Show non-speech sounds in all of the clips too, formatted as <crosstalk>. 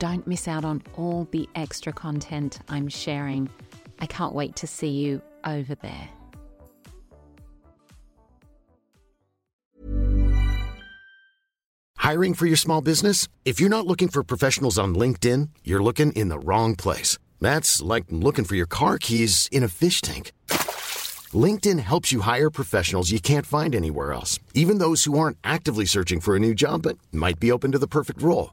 Don't miss out on all the extra content I'm sharing. I can't wait to see you over there. Hiring for your small business? If you're not looking for professionals on LinkedIn, you're looking in the wrong place. That's like looking for your car keys in a fish tank. LinkedIn helps you hire professionals you can't find anywhere else, even those who aren't actively searching for a new job but might be open to the perfect role.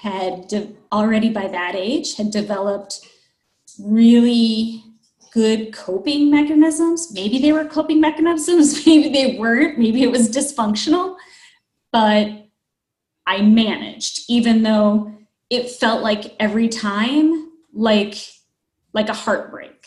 had de- already by that age had developed really good coping mechanisms. Maybe they were coping mechanisms, <laughs> maybe they weren't, maybe it was dysfunctional, but I managed even though it felt like every time like like a heartbreak.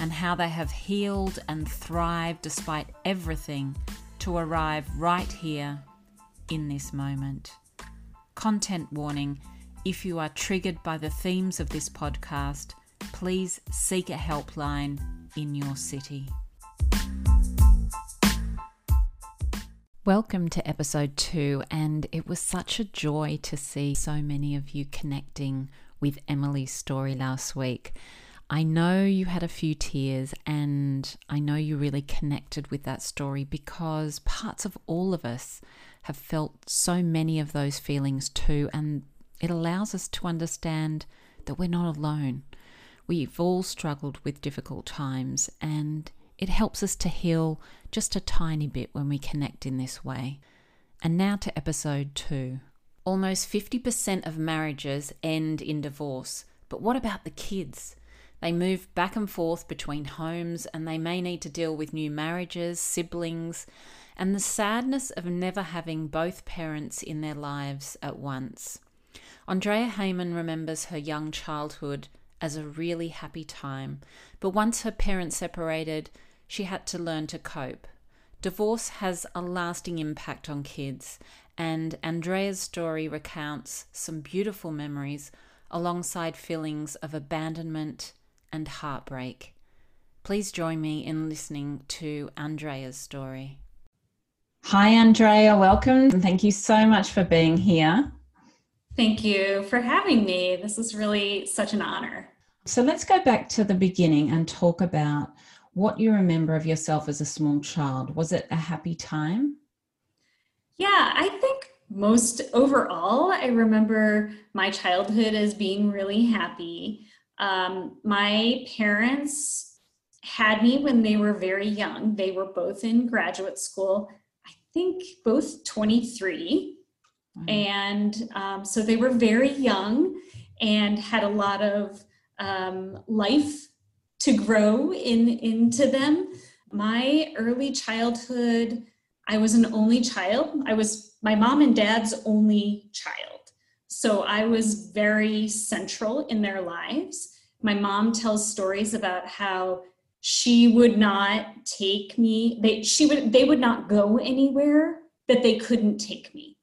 and how they have healed and thrived despite everything to arrive right here in this moment. Content warning if you are triggered by the themes of this podcast, please seek a helpline in your city. Welcome to episode two, and it was such a joy to see so many of you connecting with Emily's story last week. I know you had a few tears, and I know you really connected with that story because parts of all of us have felt so many of those feelings too, and it allows us to understand that we're not alone. We've all struggled with difficult times, and it helps us to heal just a tiny bit when we connect in this way. And now to episode two. Almost 50% of marriages end in divorce, but what about the kids? They move back and forth between homes and they may need to deal with new marriages, siblings, and the sadness of never having both parents in their lives at once. Andrea Heyman remembers her young childhood as a really happy time, but once her parents separated, she had to learn to cope. Divorce has a lasting impact on kids, and Andrea's story recounts some beautiful memories alongside feelings of abandonment and heartbreak. Please join me in listening to Andrea's story. Hi, Andrea. Welcome. And thank you so much for being here. Thank you for having me. This is really such an honor. So let's go back to the beginning and talk about what you remember of yourself as a small child. Was it a happy time? Yeah, I think most overall, I remember my childhood as being really happy. Um, my parents had me when they were very young. They were both in graduate school, I think both 23. Mm-hmm. And um, so they were very young and had a lot of um, life to grow in into them. My early childhood, I was an only child. I was my mom and dad's only child. So I was very central in their lives. My mom tells stories about how she would not take me they she would they would not go anywhere that they couldn't take me.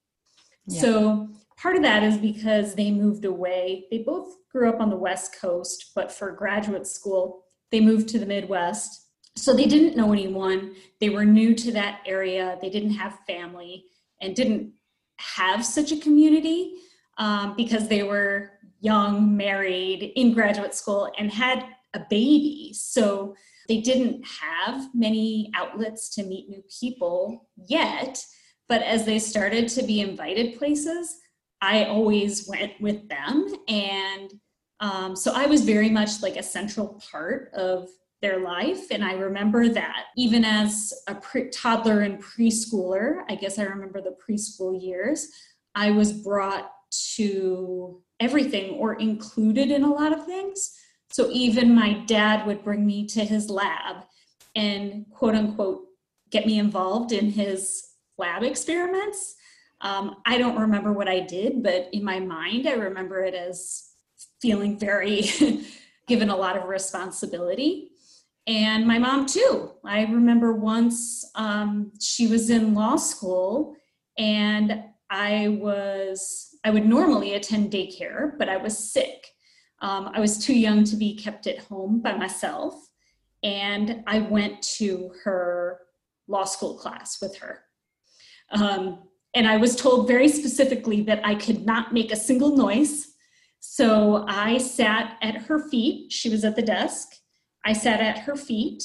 Yeah. So part of that is because they moved away. They both grew up on the West Coast, but for graduate school, they moved to the Midwest. So they didn't know anyone. They were new to that area. They didn't have family and didn't have such a community um, because they were young, married, in graduate school, and had a baby. So they didn't have many outlets to meet new people yet. But as they started to be invited places, I always went with them. And um, so I was very much like a central part of their life. And I remember that even as a pre- toddler and preschooler, I guess I remember the preschool years, I was brought to everything or included in a lot of things. So even my dad would bring me to his lab and quote unquote get me involved in his lab experiments. Um, I don't remember what I did, but in my mind, I remember it as feeling very <laughs> given a lot of responsibility. And my mom, too. I remember once um, she was in law school and I was, I would normally attend daycare, but I was sick. Um, I was too young to be kept at home by myself. And I went to her law school class with her. Um, and I was told very specifically that I could not make a single noise. So I sat at her feet. She was at the desk. I sat at her feet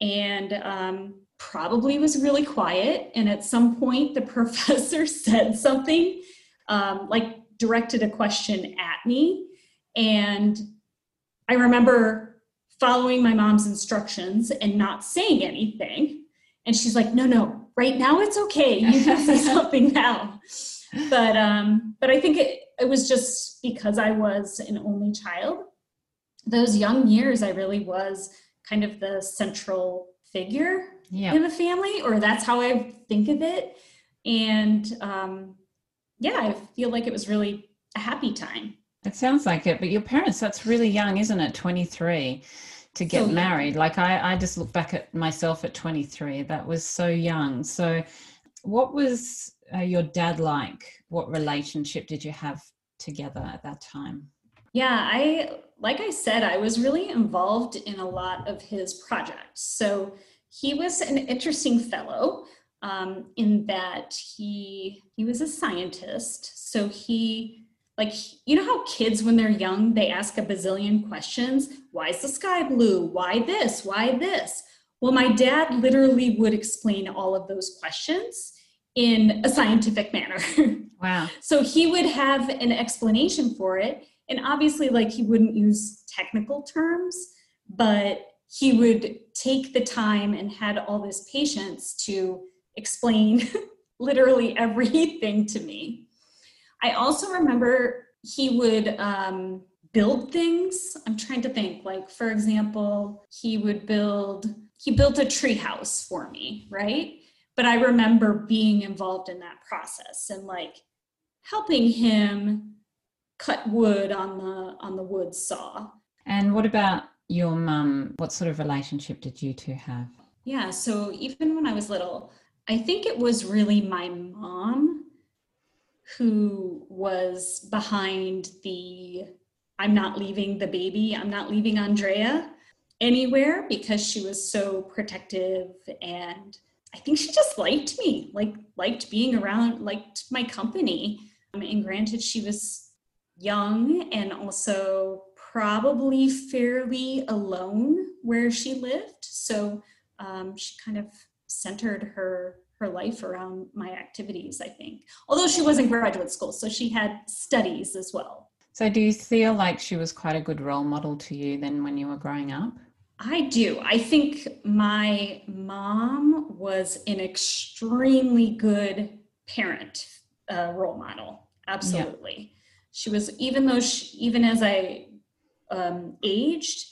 and um, probably was really quiet. And at some point, the <laughs> professor said something um, like directed a question at me. And I remember following my mom's instructions and not saying anything. And she's like, no, no, right now it's okay you can say <laughs> something now but um but i think it, it was just because i was an only child those young years i really was kind of the central figure yeah. in the family or that's how i think of it and um yeah i feel like it was really a happy time it sounds like it but your parents that's really young isn't it 23 to get so married. Like I, I just look back at myself at 23. That was so young. So, what was uh, your dad like? What relationship did you have together at that time? Yeah, I like I said, I was really involved in a lot of his projects. So he was an interesting fellow um, in that he he was a scientist. So he like you know how kids when they're young they ask a bazillion questions? Why is the sky blue? Why this? Why this? Well my dad literally would explain all of those questions in a scientific manner. <laughs> Wow. So he would have an explanation for it. And obviously like he wouldn't use technical terms but he would take the time and had all this patience to explain <laughs> literally everything to me I also remember he would um, build things. I'm trying to think, like, for example, he would build, he built a tree house for me, right? But I remember being involved in that process and like helping him cut wood on the on the wood saw. And what about your mum? What sort of relationship did you two have? Yeah, so even when I was little, I think it was really my mom who was behind the I'm not leaving the baby, I'm not leaving Andrea anywhere because she was so protective and I think she just liked me, like liked being around, liked my company. Um, and granted, she was young and also probably fairly alone where she lived. So um, she kind of centered her her life around my activities, I think. Although she was in graduate school, so she had studies as well. So, do you feel like she was quite a good role model to you then when you were growing up? I do. I think my mom was an extremely good parent uh, role model. Absolutely. Yeah. She was, even though she, even as I um, aged,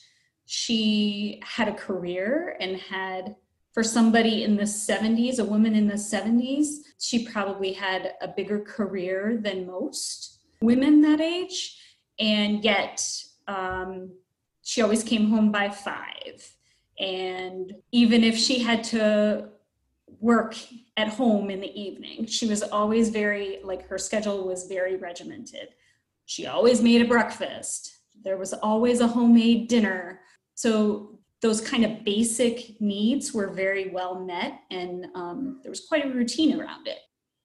she had a career and had for somebody in the 70s, a woman in the 70s, she probably had a bigger career than most women that age. And yet, um, she always came home by five. And even if she had to work at home in the evening, she was always very, like, her schedule was very regimented. She always made a breakfast, there was always a homemade dinner. So those kind of basic needs were very well met and um, there was quite a routine around it.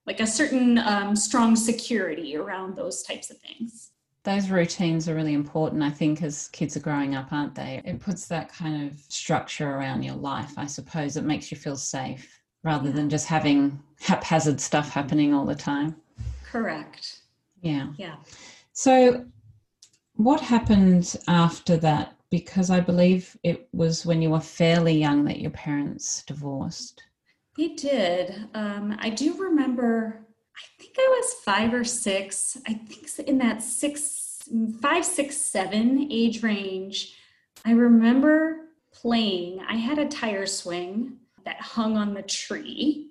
Like a certain um, strong security around those types of things. Those routines are really important i think as kids are growing up aren't they? It puts that kind of structure around your life i suppose. It makes you feel safe rather yeah. than just having haphazard stuff happening all the time. Correct. Yeah. Yeah. So what happened after that because I believe it was when you were fairly young that your parents divorced. They did. Um, I do remember, I think I was five or six, I think in that six, five, six, seven age range. I remember playing, I had a tire swing that hung on the tree.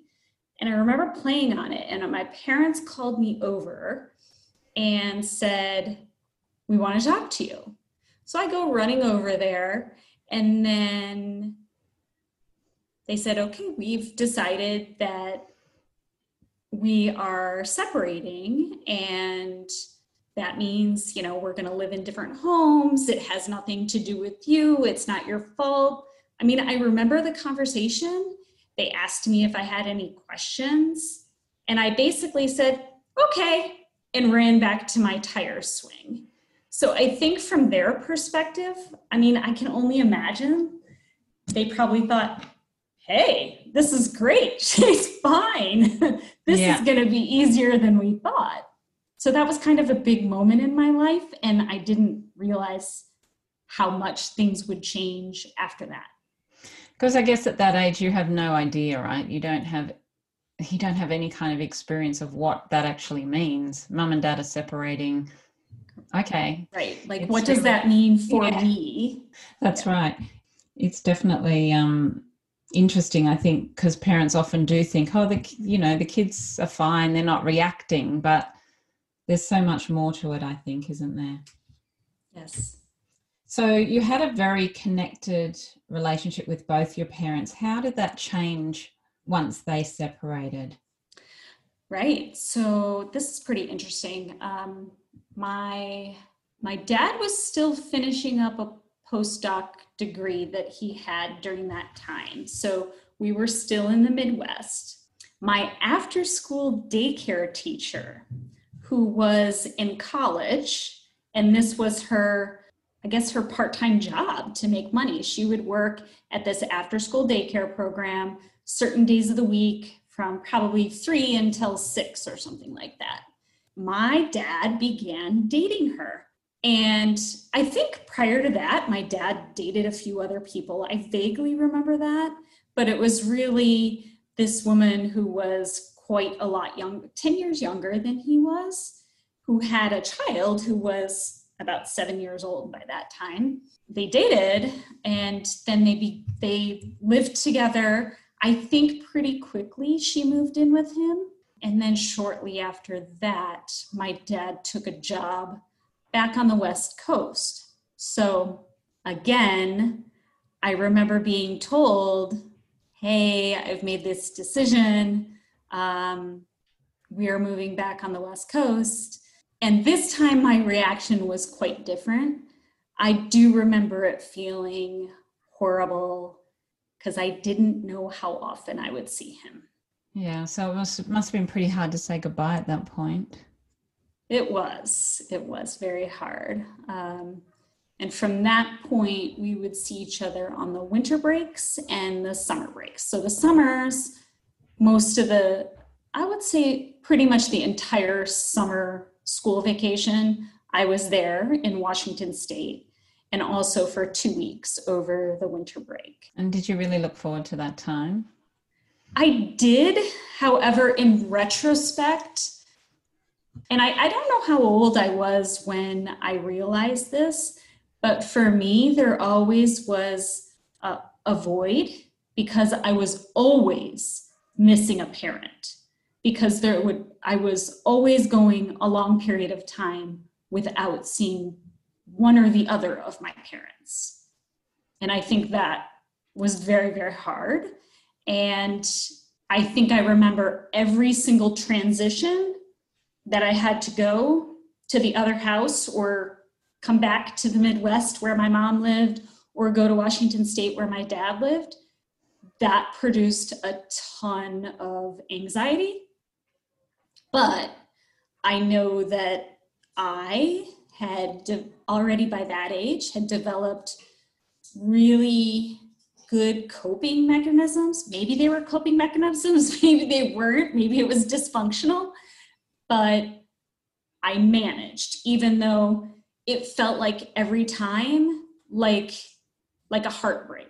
And I remember playing on it. And my parents called me over and said, We want to talk to you. So I go running over there, and then they said, okay, we've decided that we are separating, and that means, you know, we're going to live in different homes. It has nothing to do with you, it's not your fault. I mean, I remember the conversation. They asked me if I had any questions, and I basically said, okay, and ran back to my tire swing. So I think from their perspective, I mean, I can only imagine they probably thought, hey, this is great. <laughs> She's fine. <laughs> this yeah. is going to be easier than we thought. So that was kind of a big moment in my life. And I didn't realize how much things would change after that. Because I guess at that age, you have no idea, right? You don't have you don't have any kind of experience of what that actually means. Mum and dad are separating okay. Right like it's what does that mean for yeah. me? That's yeah. right. It's definitely um interesting i think because parents often do think oh the you know the kids are fine they're not reacting but there's so much more to it i think isn't there? Yes. So you had a very connected relationship with both your parents. How did that change once they separated? Right so this is pretty interesting. Um, my my dad was still finishing up a postdoc degree that he had during that time. So we were still in the Midwest. My after school daycare teacher, who was in college, and this was her, I guess, her part time job to make money. She would work at this after school daycare program certain days of the week from probably three until six or something like that my dad began dating her. And I think prior to that, my dad dated a few other people. I vaguely remember that, but it was really this woman who was quite a lot young, 10 years younger than he was, who had a child who was about seven years old by that time. They dated and then they be, they lived together. I think pretty quickly she moved in with him and then shortly after that, my dad took a job back on the West Coast. So again, I remember being told, hey, I've made this decision. Um, we are moving back on the West Coast. And this time my reaction was quite different. I do remember it feeling horrible because I didn't know how often I would see him. Yeah, so it must must have been pretty hard to say goodbye at that point. It was. It was very hard. Um, and from that point, we would see each other on the winter breaks and the summer breaks. So the summers, most of the, I would say pretty much the entire summer school vacation, I was there in Washington State and also for two weeks over the winter break. And did you really look forward to that time? I did. However, in retrospect, and I, I don't know how old I was when I realized this, but for me, there always was a, a void because I was always missing a parent because there would I was always going a long period of time without seeing one or the other of my parents. And I think that was very, very hard. And I think I remember every single transition that I had to go to the other house or come back to the Midwest where my mom lived or go to Washington State where my dad lived. That produced a ton of anxiety. But I know that I had de- already by that age had developed really good coping mechanisms. Maybe they were coping mechanisms, <laughs> maybe they weren't, maybe it was dysfunctional, but I managed, even though it felt like every time like like a heartbreak.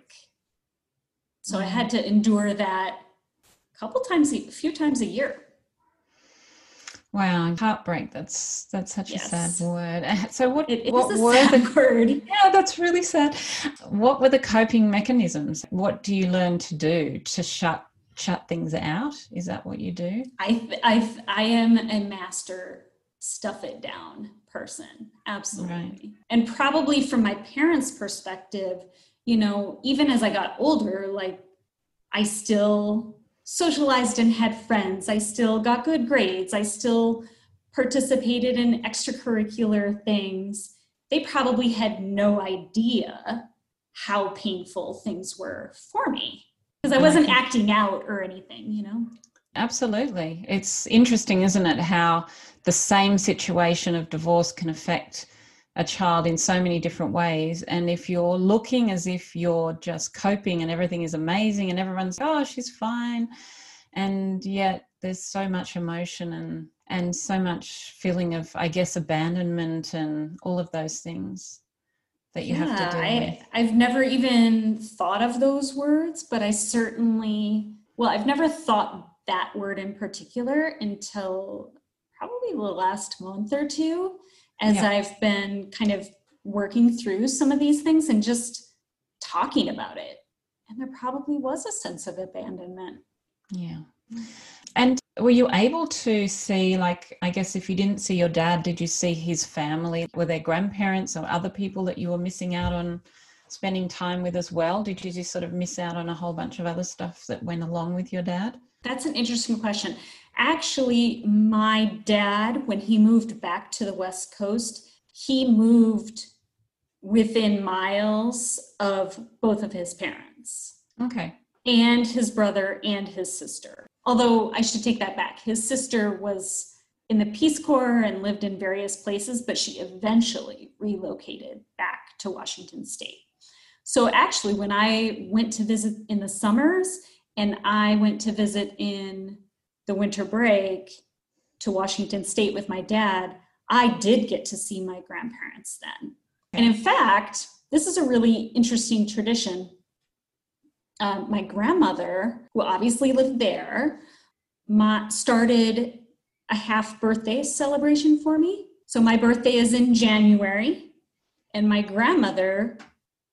So I had mm-hmm. to endure that a couple times, a few times a year. Wow, heartbreak. That's that's such Yes. a sad word. <laughs> So what It, what were the <laughs> word. Yeah, that's really sad. What were the coping mechanisms? What do you learn to do to shut shut things out? Is that what you do? I, I, I am a master stuff it down person. Absolutely. And probably from my parents' perspective, you know, even as I got older, like I still socialized and had friends. I still got good grades. I still participated in extracurricular things. They probably had no idea how painful things were for me because I wasn't acting out or anything, you know? Absolutely. It's interesting, isn't it, how the same situation of divorce can affect a child in so many different ways. And if you're looking as if you're just coping and everything is amazing and everyone's, oh, she's fine. And yet there's so much emotion and, and so much feeling of, I guess, abandonment and all of those things that you have to deal I, with. I've never even thought of those words, but I certainly, well, I've never thought that word in particular until probably the last month or two as Yeah. I've been kind of working through some of these things and just talking about it. And there probably was a sense of abandonment. Yeah. Mm. And were you able to see, like, I guess if you didn't see your dad, did you see his family? Were there grandparents or other people that you were missing out on spending time with as well? Did you just sort of miss out on a whole bunch of other stuff that went along with your dad? That's an interesting question. Actually, my dad, when he moved back to the West Coast, he moved within miles of both of his parents Okay. and his brother and his sister. Although I should take that back. His sister was in the Peace Corps and lived in various places, but she eventually relocated back to Washington State. So actually, when I went to visit in the summers and I went to visit in the winter break to Washington State with my dad, I did get to see my grandparents then. And in fact, this is a really interesting tradition um, my grandmother, who obviously lived there, ma- started a half birthday celebration for me. So my birthday is in January, and my grandmother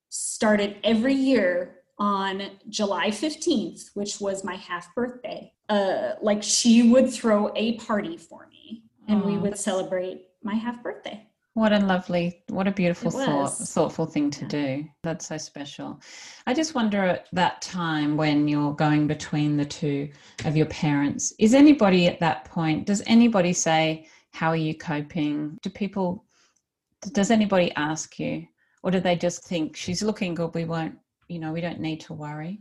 started every year on July 15th, which was my half birthday. Uh, like she would throw a party for me, and we would celebrate my half birthday. What a lovely, what a beautiful thought, thoughtful thing to Yeah. do. That's so special. I just wonder at that time when you're going between the two of your parents, is anybody at that point, does anybody say, How are you coping? Do people, does anybody ask you? Or do they just think, She's looking good, we won't, you know, we don't need to worry?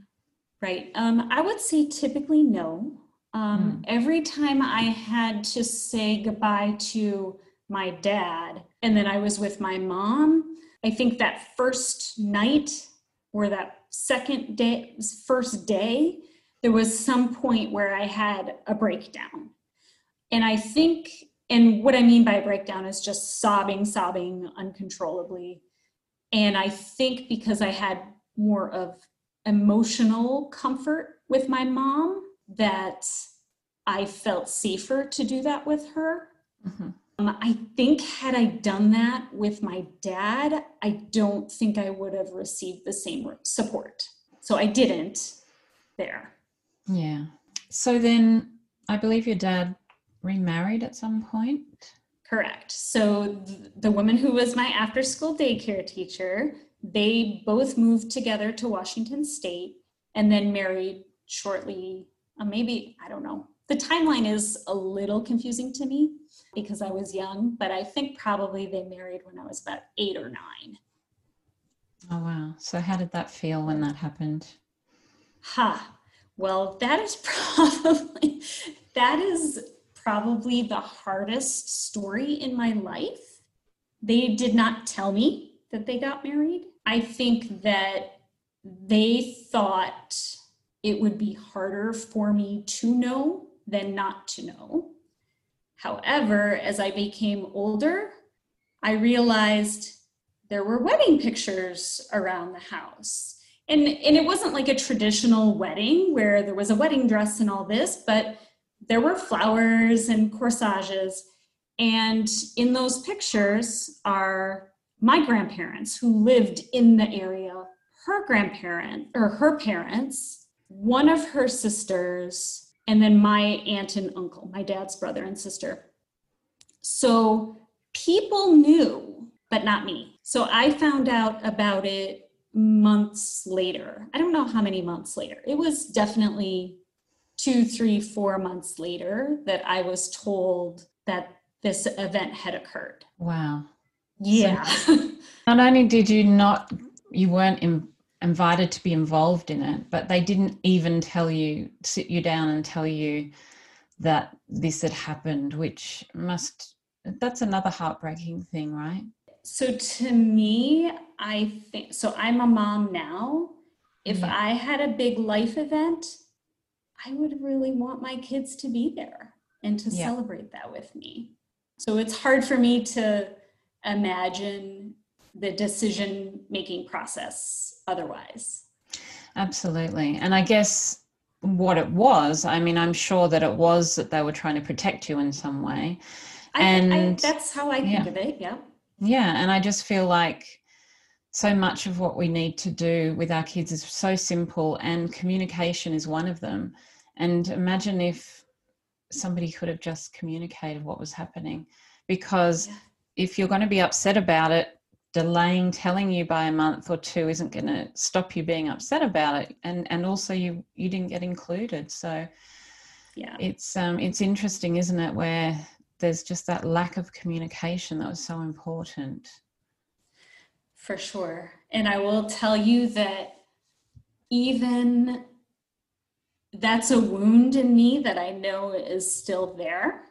Right. Um, I would say typically no. Um, Every time I had to say goodbye to my dad, and then I was with my mom, I think that first night or that second day, first day, there was some point where I had a breakdown. And I think, and what I mean by a breakdown is just sobbing, sobbing uncontrollably. And I think because I had more of emotional comfort with my mom, that I felt safer to do that with her. Mm-hmm. Um, I think had I done that with my dad, I don't think I would have received the same support. So I didn't there. Yeah. So then I believe your dad remarried at some point. Correct. So th- the woman who was my after school daycare teacher, they both moved together to Washington State and then married shortly, uh, maybe, I don't know. The timeline is a little confusing to me because I was young, but I think probably they married when I was about eight or nine. Oh, wow. So, how did that feel when that happened? Ha. Well, that is <laughs> probably that is probably the hardest story in my life. They did not tell me that they got married. I think that they thought it would be harder for me to know than not to know. However, as I became older, I realized there were wedding pictures around the house and and it wasn't like a traditional wedding where there was a wedding dress and all this but there were flowers and corsages and in those pictures are my grandparents who lived in the area her grandparent or her parents one of her sisters and then my aunt and uncle my dad's brother and sister so people knew but not me so i found out about it months later. I don't know how many months later. It was definitely two, three, four months later that I was told that this event had occurred. Wow. Yeah. <laughs> Not only did you not, you weren't in, invited to be involved in it, but they didn't even tell you, sit you down and tell you that this had happened, which must, that's another heartbreaking thing, right? So to me, I think so. I'm a mom now. If yeah. I had a big life event, I would really want my kids to be there and to yeah. celebrate that with me. So it's hard for me to imagine the decision making process otherwise. Absolutely. And I guess what it was, I mean, I'm sure that it was that they were trying to protect you in some way. And I, that's how I think yeah. of it. Yeah. Yeah, and I just feel like so much of what we need to do with our kids is so simple, and communication is one of them. And imagine if somebody could have just communicated what was happening. Because yeah. If you're going to be upset about it, delaying telling you by a month or two isn't going to stop you being upset about it. And and also you you didn't get included. So yeah, it's um it's interesting, isn't it, where there's just that lack of communication that was so important. For sure. And I will tell you that even that's a wound in me that I know is still there.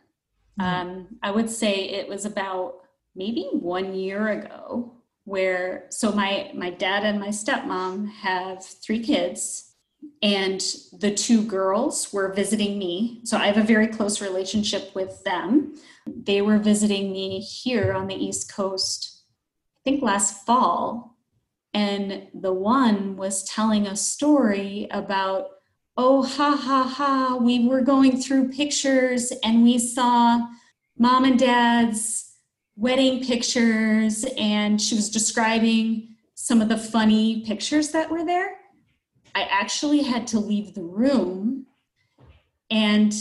Mm-hmm. Um, I would say it was about maybe one year ago where so my my dad and my stepmom have three kids and the two girls were visiting me. So I have a very close relationship with them. They were visiting me here on the East Coast, I think last fall. And the one was telling a story about, oh, ha, ha, ha, we were going through pictures and we saw mom and dad's wedding pictures. And she was describing some of the funny pictures that were there I actually had to leave the room and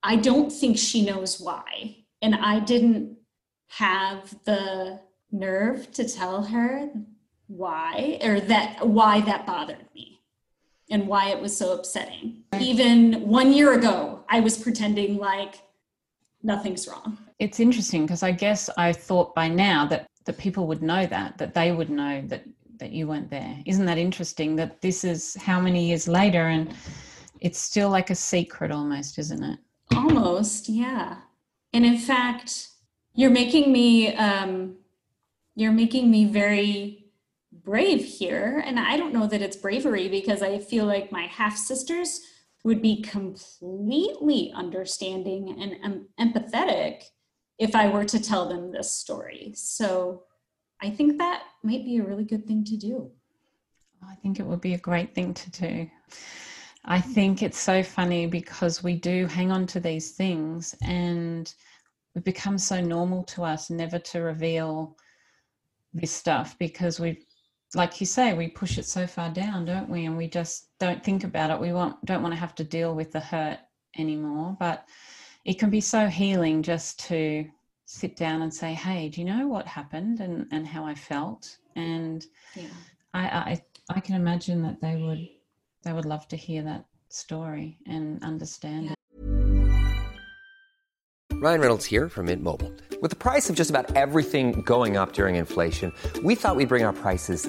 I don't think she knows why. And I didn't have the nerve to tell her why or that why that bothered me and why it was so upsetting. Even one year ago, I was pretending like nothing's wrong. It's interesting because I guess I thought by now that that people would know that, that they would know that that you weren't there. Isn't that interesting that this is how many years later and it's still like a secret almost, isn't it? Almost, yeah. And in fact, you're making me um you're making me very brave here and I don't know that it's bravery because I feel like my half sisters would be completely understanding and um, empathetic if I were to tell them this story. So I think that might be a really good thing to do. I think it would be a great thing to do. I think it's so funny because we do hang on to these things and it becomes so normal to us never to reveal this stuff because we like you say we push it so far down don't we and we just don't think about it we want don't want to have to deal with the hurt anymore but it can be so healing just to sit down and say hey do you know what happened and and how i felt and yeah. I, I i can imagine that they would they would love to hear that story and understand yeah. it ryan reynolds here from mint mobile with the price of just about everything going up during inflation we thought we'd bring our prices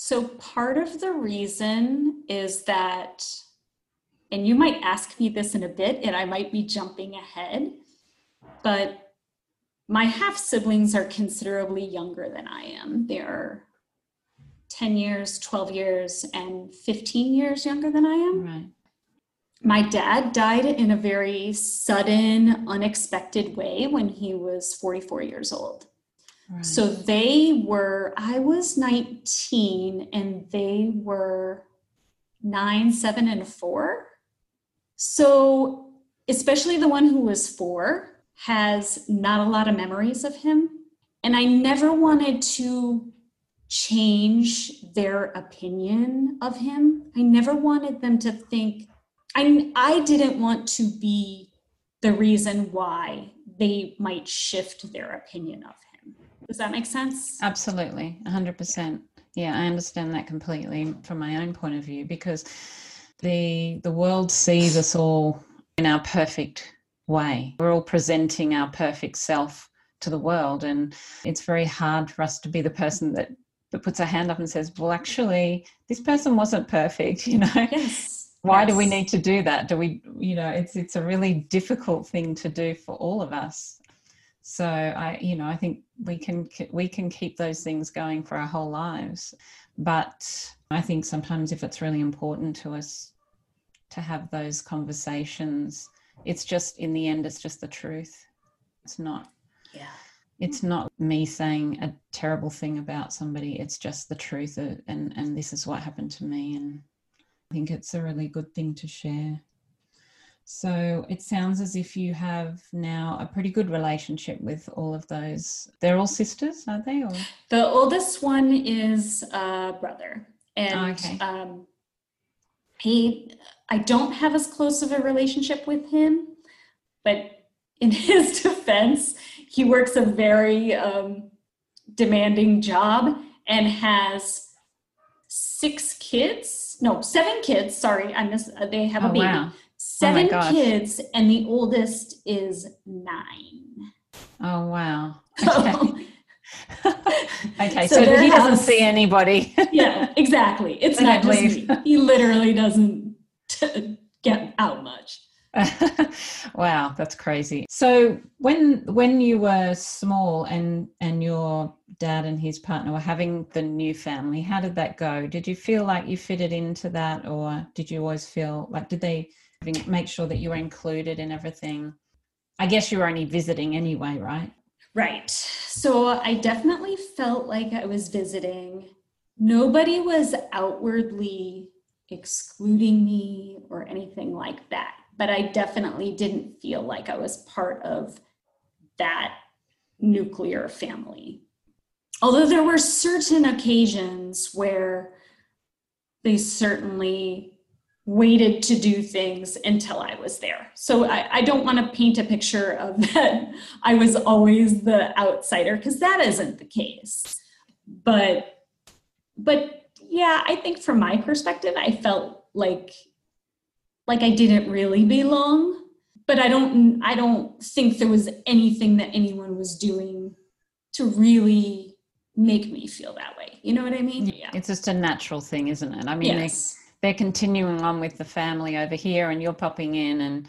So, part of the reason is that, and you might ask me this in a bit, and I might be jumping ahead, but my half siblings are considerably younger than I am. They're 10 years, 12 years, and 15 years younger than I am. Right. My dad died in a very sudden, unexpected way when he was 44 years old. So they were, I was 19 and they were nine, seven, and four. So, especially the one who was four has not a lot of memories of him. And I never wanted to change their opinion of him. I never wanted them to think, I, I didn't want to be the reason why they might shift their opinion of him. Does that make sense? Absolutely, 100%. Yeah, I understand that completely from my own point of view because the the world sees us all in our perfect way. We're all presenting our perfect self to the world and it's very hard for us to be the person that that puts a hand up and says, "Well, actually, this person wasn't perfect," <laughs> you know. Yes. Why yes. do we need to do that? Do we, you know, it's it's a really difficult thing to do for all of us so i you know i think we can we can keep those things going for our whole lives. But i think sometimes if it's really important to us to have those conversations it's just in the end it's just the truth. It's not yeah. it's not me saying a terrible thing about somebody. It's just the truth uh, and and this is what happened to me and i think it's a really good thing to share so it sounds as if you have now a pretty good relationship with all of those. They're all sisters, are they? Or? The oldest one is a brother, and okay. um, he. I don't have as close of a relationship with him, but in <laughs> his defense, he works a very um, demanding job and has six kids. No, seven kids. Sorry, I miss. They have a oh, baby. Wow Oh seven oh kids, and the oldest is nine. Oh wow. <laughs> Okay. <laughs> okay, so, so he doesn't see anybody. <laughs> yeah, exactly. It's not just me. He literally doesn't t- get out much. <laughs> wow, that's crazy. So when when you were small and and your dad and his partner were having the new family, how did that go? Did you feel like you fitted into that or did you always feel like did they make sure that you were included in everything. I guess you were only visiting anyway, right? Right. So I definitely felt like I was visiting. Nobody was outwardly excluding me or anything like that. But I definitely didn't feel like I was part of that nuclear family. Although there were certain occasions where they certainly waited to do things until I was there. So I, I don't want to paint a picture of <laughs> that I was always the outsider because that isn't the case. But but yeah, I think from my perspective, I felt like like I didn't really belong. But I don't I don't think there was anything that anyone was doing to really make me feel that way. You know what I mean? Yeah. It's just a natural thing, isn't it? I mean, yes. they, they're continuing on with the family over here and you're popping in and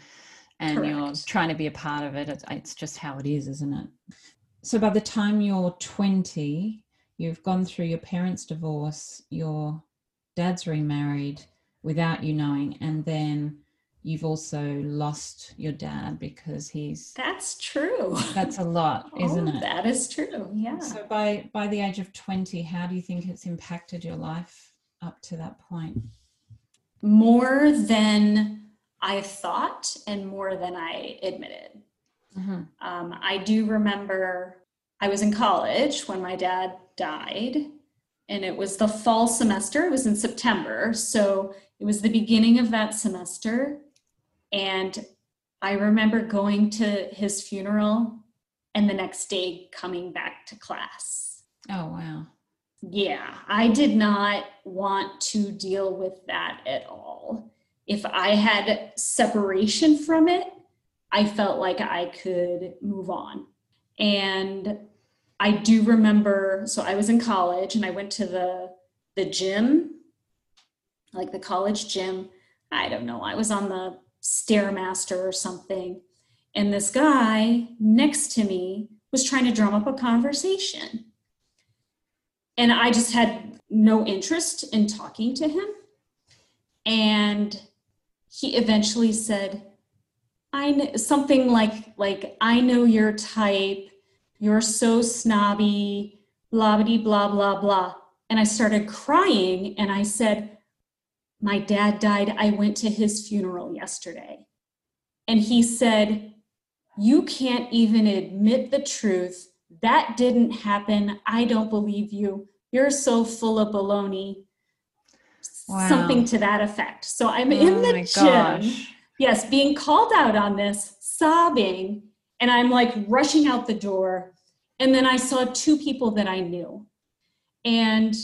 and Correct. you're trying to be a part of it. It's, it's just how it is, isn't it? So by the time you're 20, you've gone through your parents' divorce, your dad's remarried without you knowing, and then you've also lost your dad because he's that's true. That's a lot <laughs> isn't oh, it? that is true yeah. So by by the age of 20 how do you think it's impacted your life up to that point? More than i thought and more than i admitted. Mm-hmm. um, i do remember i was in college when my dad died and it was the fall semester it was in september so it was the beginning of that semester and I remember going to his funeral and the next day coming back to class. Oh, wow. Yeah, I did not want to deal with that at all. If I had separation from it, I felt like I could move on. And I do remember so I was in college and I went to the the gym, like the college gym. I don't know. I was on the stairmaster or something and this guy next to me was trying to drum up a conversation and i just had no interest in talking to him and he eventually said i know something like like i know your type you're so snobby blah blah blah blah blah and i started crying and i said my dad died. I went to his funeral yesterday. And he said, You can't even admit the truth. That didn't happen. I don't believe you. You're so full of baloney. Wow. Something to that effect. So I'm oh in the gym. Gosh. Yes, being called out on this, sobbing. And I'm like rushing out the door. And then I saw two people that I knew. And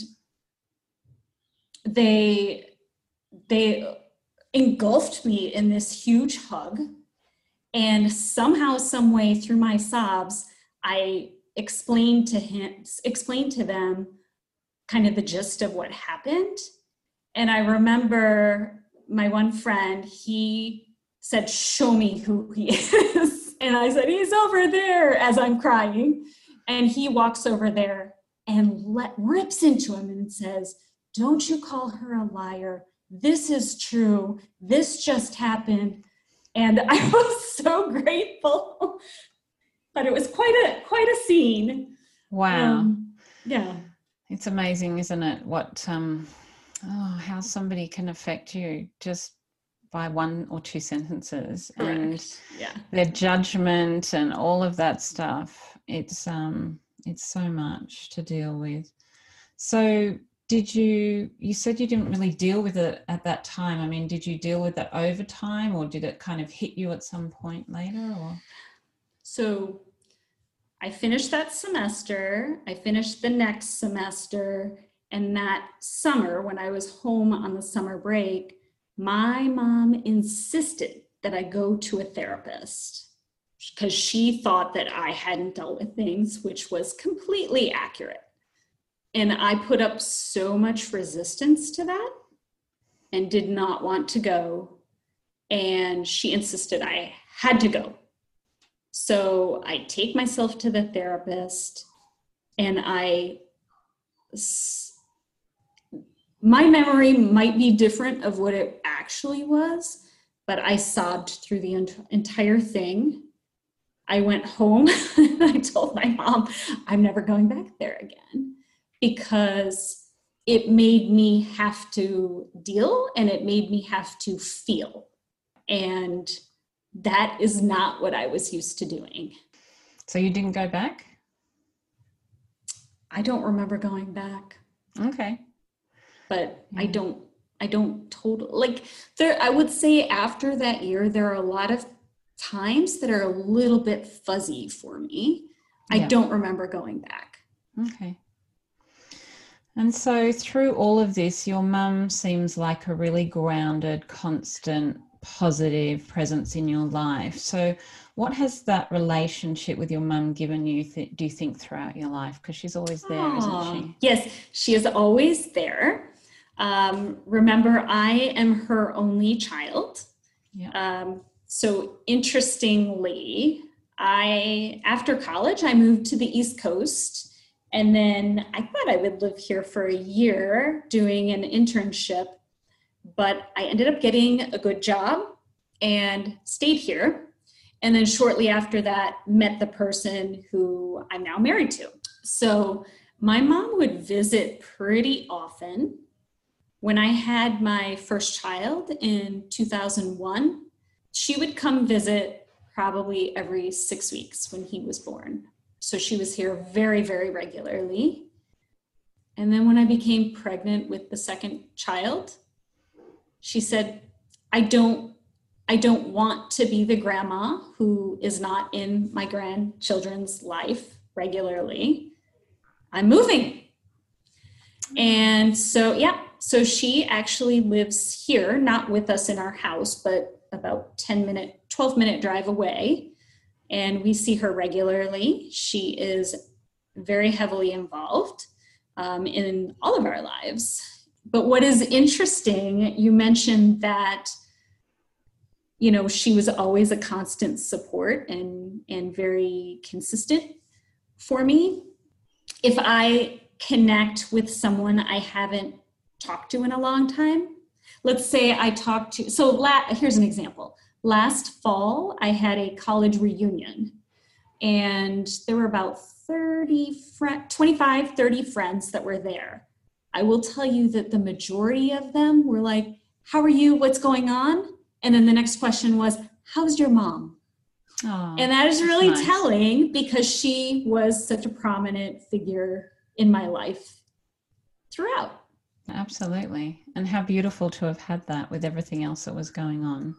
they they engulfed me in this huge hug. And somehow, some way through my sobs, I explained to him, explained to them kind of the gist of what happened. And I remember my one friend, he said, Show me who he <laughs> is. And I said, He's over there as I'm crying. And he walks over there and let, rips into him and says, Don't you call her a liar this is true. This just happened. And I <laughs> was so grateful. but it was quite a quite a scene. Wow. Um, yeah. It's amazing, isn't it? What um oh how somebody can affect you just by one or two sentences Correct. and yeah. their judgment and all of that stuff. It's um it's so much to deal with. So did you you said you didn't really deal with it at that time i mean did you deal with that over time or did it kind of hit you at some point later or so i finished that semester i finished the next semester and that summer when i was home on the summer break my mom insisted that i go to a therapist because she thought that i hadn't dealt with things which was completely accurate and I put up so much resistance to that and did not want to go. And she insisted I had to go. So I take myself to the therapist and I, my memory might be different of what it actually was, but I sobbed through the entire thing. I went home and <laughs> I told my mom, I'm never going back there again because it made me have to deal and it made me have to feel. And that is not what I was used to doing. So you didn't go back? I don't remember going back. Okay. But I mm-hmm. don't I don't total like there I would say after that year there are a lot of times that are a little bit fuzzy for me. I don't remember going back. Okay. And so through all of this, your mum seems like a really grounded, constant, positive presence in your life. So, what has that relationship with your mum given you, th- do you think, throughout your life? Because she's always there, Aw. isn't she? Yes, she is always there. Um, remember, I am her only child. Yeah. Um, so interestingly, I after college I moved to the East Coast, and then I thought I would live here for a year doing an internship, but I ended up getting a good job and stayed here. And then shortly after that, met the person who I'm now married to. So my mom would visit pretty often. When I had my first child in 2001, she would come visit probably every six weeks when he was born. So she was here very, very regularly. And then when I became pregnant with the second child, she said, I don't I don't want to be the grandma who is not in my grandchildren's life regularly. I'm moving. And so, yeah, so she actually lives here, not with us in our house, but about 10 minute, 12 minute drive away. And we see her regularly. She is very heavily involved um, in all of our lives. But what is interesting, you mentioned that you know she was always a constant support and and very consistent for me if i connect with someone i haven't talked to in a long time let's say i talked to so la- here's an example last fall i had a college reunion and there were about 30 fr- 25 30 friends that were there i will tell you that the majority of them were like how are you what's going on and then the next question was, How's your mom? Oh, And that is really nice. telling because she was such a prominent figure in my life throughout. Absolutely. And how beautiful to have had that with everything else that was going on.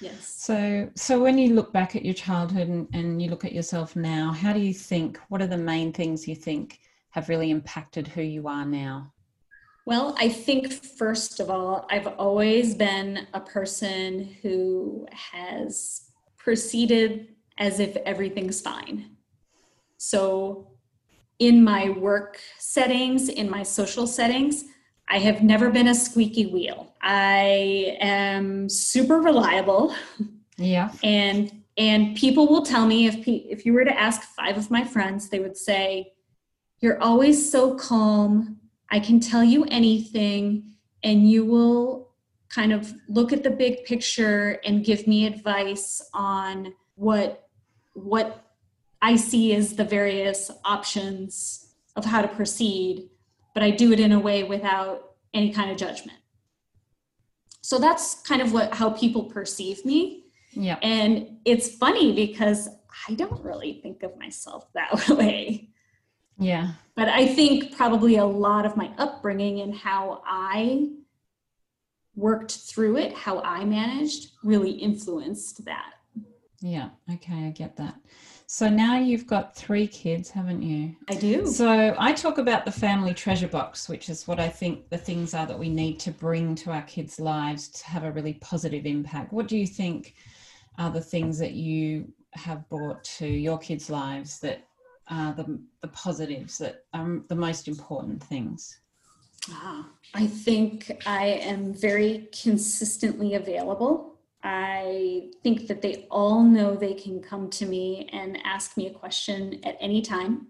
Yes. So, so when you look back at your childhood and, and you look at yourself now, how do you think? What are the main things you think have really impacted who you are now? Well, I think first of all, I've always been a person who has proceeded as if everything's fine. So, in my work settings, in my social settings, I have never been a squeaky wheel. I am super reliable Yeah. and and people will tell me if pe- if you were to ask five of my friends, they would say you're always so calm. I can tell you anything and you will kind of look at the big picture and give me advice on what what I see as the various options of how to proceed, but I do it in a way without any kind of judgment. So that's kind of what how people perceive me. Yeah. And it's funny because I don't really think of myself <laughs> that way. Yeah. But I think probably a lot of my upbringing and how I worked through it, how I managed, really influenced that. Yeah. Okay. I get that. So now you've got three kids, haven't you? I do. So I talk about the family treasure box, which is what I think the things are that we need to bring to our kids' lives to have a really positive impact. What do you think are the things that you have brought to your kids' lives that are the, the positives that are the most important things? Ah, I think I am very consistently available. I think that they all know they can come to me and ask me a question at any time.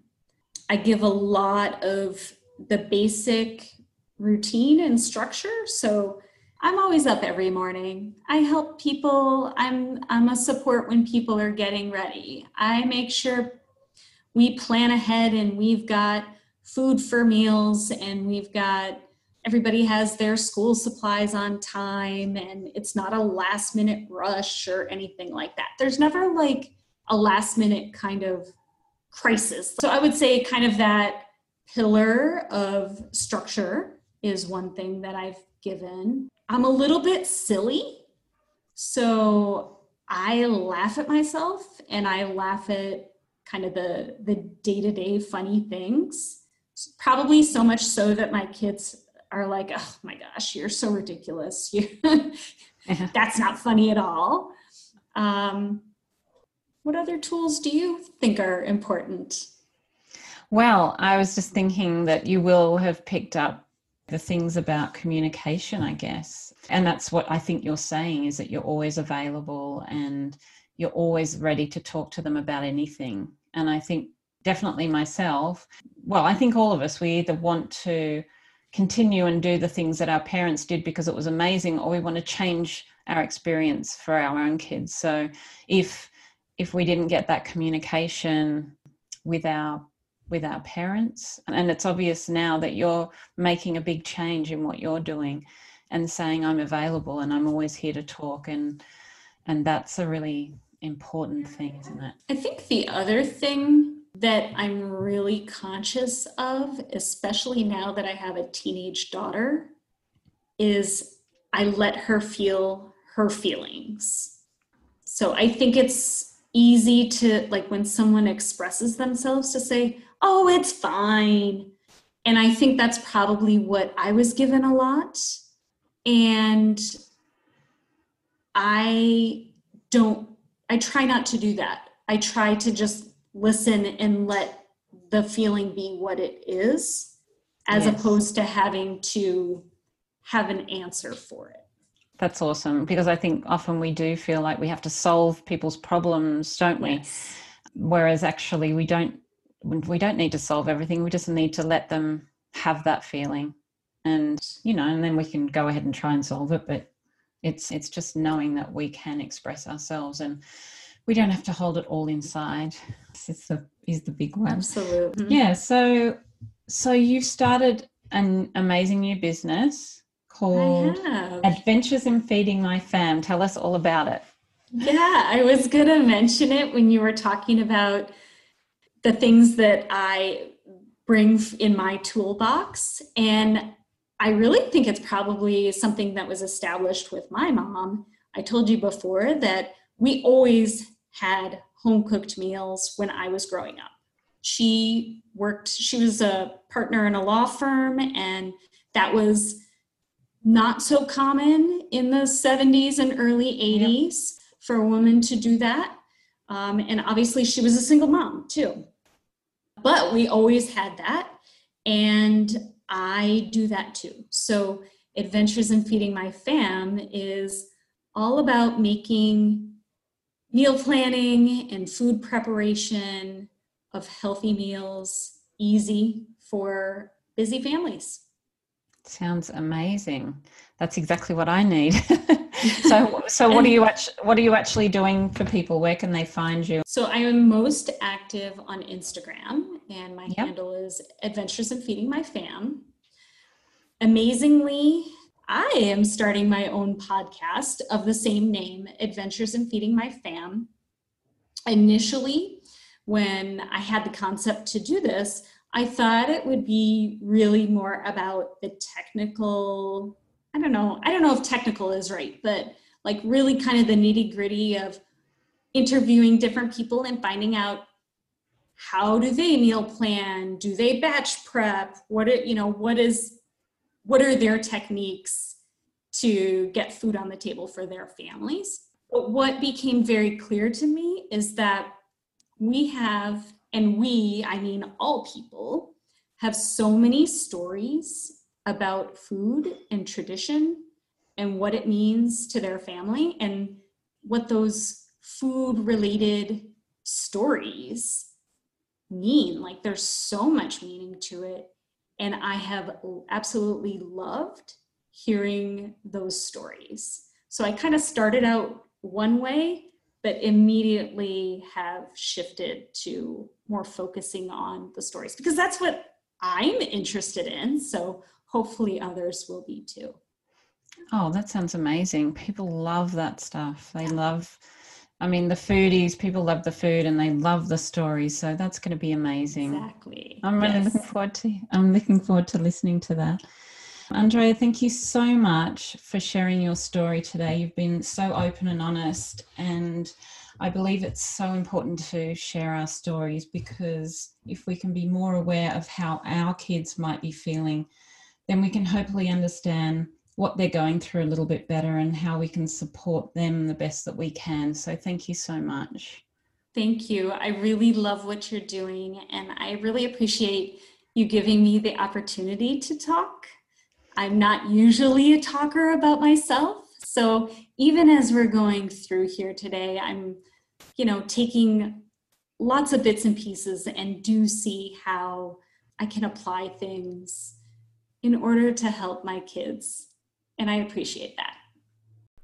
I give a lot of the basic routine and structure. So I'm always up every morning. I help people. I'm I'm a support when people are getting ready. I make sure we plan ahead and we've got food for meals and we've got everybody has their school supplies on time and it's not a last minute rush or anything like that. There's never like a last minute kind of crisis. So I would say kind of that pillar of structure is one thing that I've given. I'm a little bit silly. So I laugh at myself and I laugh at kind of the the day-to-day funny things. Probably so much so that my kids are like, "Oh my gosh, you're so ridiculous. <laughs> You that's not funny at all." Um, what other tools do you think are important? Well, I was just thinking that you will have picked up the things about communication, I guess. And that's what I think you're saying is that you're always available and you're always ready to talk to them about anything. And I think definitely myself, well, I think all of us, we either want to continue and do the things that our parents did because it was amazing or we want to change our experience for our own kids. So if if we didn't get that communication with our with our parents and it's obvious now that you're making a big change in what you're doing and saying i'm available and i'm always here to talk and and that's a really important thing isn't it i think the other thing that i'm really conscious of especially now that i have a teenage daughter is i let her feel her feelings. So i think it's easy to like when someone expresses themselves to say oh it's fine. And i think that's probably what i was given a lot. And i don't i try not to do that. I try to just listen and let the feeling be what it is as yes. opposed to having to have an answer for it that's awesome because I think often we do feel like we have to solve people's problems, don't we? Yes. Whereas actually we don't we don't need to solve everything. We just need to let them have that feeling. And you know, and then we can go ahead and try and solve it, but it's it's just knowing that we can express ourselves and we don't have to hold it all inside. It's the is the big one. Absolutely. Yeah, so so you've started an amazing new business called Adventures in Feeding My Fam. Tell us all about it. Yeah, I was going to mention it when you were talking about the things that I bring in my toolbox. And I really think it's probably something that was established with my mom. I told you before that we always had home cooked meals when I was growing up. She worked, she was a partner in a law firm, and that was not so common in the 70s and early 80s yep. for a woman to do that. Um, and obviously, she was a single mom too. But we always had that. And I do that too. So, Adventures in Feeding My Fam is all about making meal planning and food preparation of healthy meals easy for busy families. Sounds amazing. That's exactly what I need. <laughs> so, <laughs> so what are you actually, what are you actually doing for people? Where can they find you? So, I am most active on Instagram, and my yep. handle is Adventures in Feeding My Fam. Amazingly, I am starting my own podcast of the same name, Adventures in Feeding My Fam. Initially, when I had the concept to do this, I thought it would be really more about the technical. I don't know. I don't know if technical is right, but like really kind of the nitty gritty of interviewing different people and finding out how do they meal plan? Do they batch prep? What are, you know, what is, what are their techniques to get food on the table for their families? But what became very clear to me is that we have and we, I mean all people, have so many stories about food and tradition and what it means to their family and what those food related stories mean. Like there's so much meaning to it. And I have absolutely loved hearing those stories. So I kind of started out one way but immediately have shifted to more focusing on the stories because that's what I'm interested in. So hopefully others will be too. Oh, that sounds amazing. People love that stuff. They love, I mean, the foodies, people love the food and they love the stories. So that's going to be amazing. Exactly. I'm really Yes. looking forward to, I'm looking forward to listening to that. Andrea, thank you so much for sharing your story today. You've been so open and honest, and I believe it's so important to share our stories because if we can be more aware of how our kids might be feeling, then we can hopefully understand what they're going through a little bit better and how we can support them the best that we can. So, thank you so much. Thank you. I really love what you're doing, and I really appreciate you giving me the opportunity to talk. I'm not usually a talker about myself. So even as we're going through here today, I'm, you know, taking lots of bits and pieces and do see how I can apply things in order to help my kids. And I appreciate that.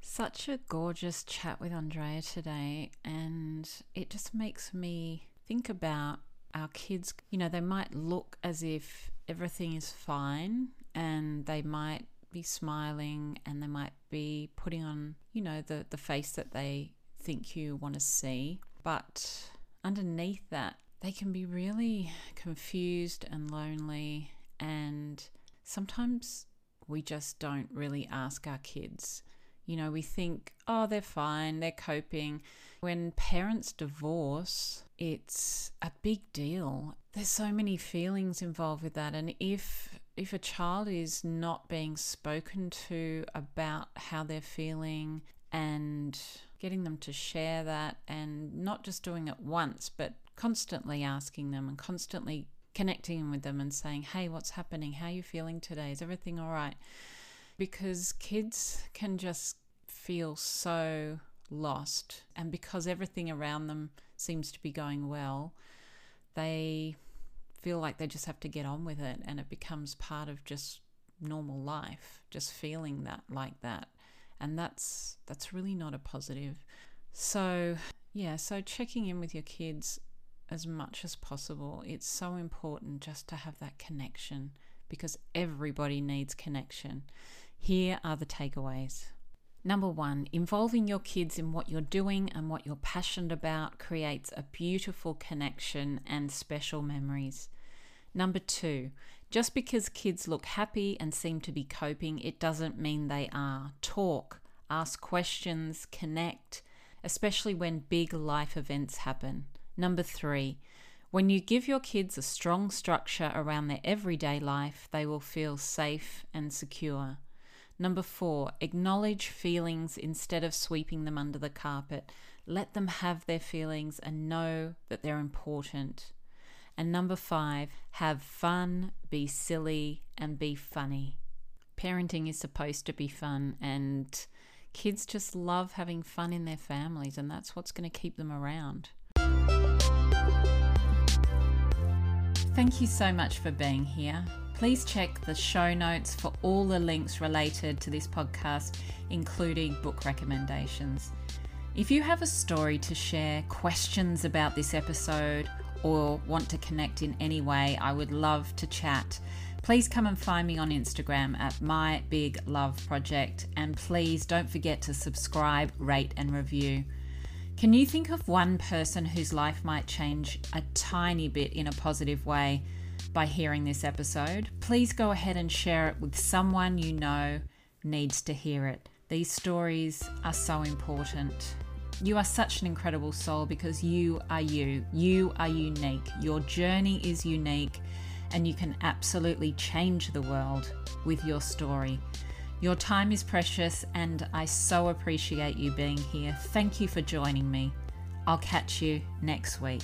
Such a gorgeous chat with Andrea today, and it just makes me think about our kids. You know, they might look as if everything is fine, and they might be smiling, and they might be putting on, you know, the, the face that they think you want to see. But underneath that, they can be really confused and lonely, and sometimes we just don't really ask our kids. You know, we think, oh, they're fine, they're coping. When parents divorce, it's a big deal. There's so many feelings involved with that. And if if a child is not being spoken to about how they're feeling and getting them to share that and not just doing it once, but constantly asking them and constantly connecting in with them and saying, hey, what's happening? How are you feeling today? Is everything all right? Because kids can just feel so lost. And because everything around them seems to be going well, they feel like they just have to get on with it and it becomes part of just normal life, just feeling that like that. And that's that's really not a positive. So, yeah, so checking in with your kids as much as possible. It's so important just to have that connection because everybody needs connection. Here are the takeaways. Number one, involving your kids in what you're doing and what you're passionate about creates a beautiful connection and special memories. Number two, just because kids look happy and seem to be coping, it doesn't mean they are. Talk, ask questions, connect, especially when big life events happen. Number three, when you give your kids a strong structure around their everyday life, they will feel safe and secure. Number four, acknowledge feelings instead of sweeping them under the carpet. Let them have their feelings and know that they're important. And number five, have fun, be silly, and be funny. Parenting is supposed to be fun, and kids just love having fun in their families, and that's what's going to keep them around. Thank you so much for being here. Please check the show notes for all the links related to this podcast, including book recommendations. If you have a story to share, questions about this episode, or want to connect in any way, I would love to chat. Please come and find me on Instagram at My Big Love Project, and please don't forget to subscribe, rate, and review. Can you think of one person whose life might change a tiny bit in a positive way by hearing this episode? Please go ahead and share it with someone you know needs to hear it. These stories are so important. You are such an incredible soul because you are you. You are unique. Your journey is unique, and you can absolutely change the world with your story. Your time is precious, and I so appreciate you being here. Thank you for joining me. I'll catch you next week.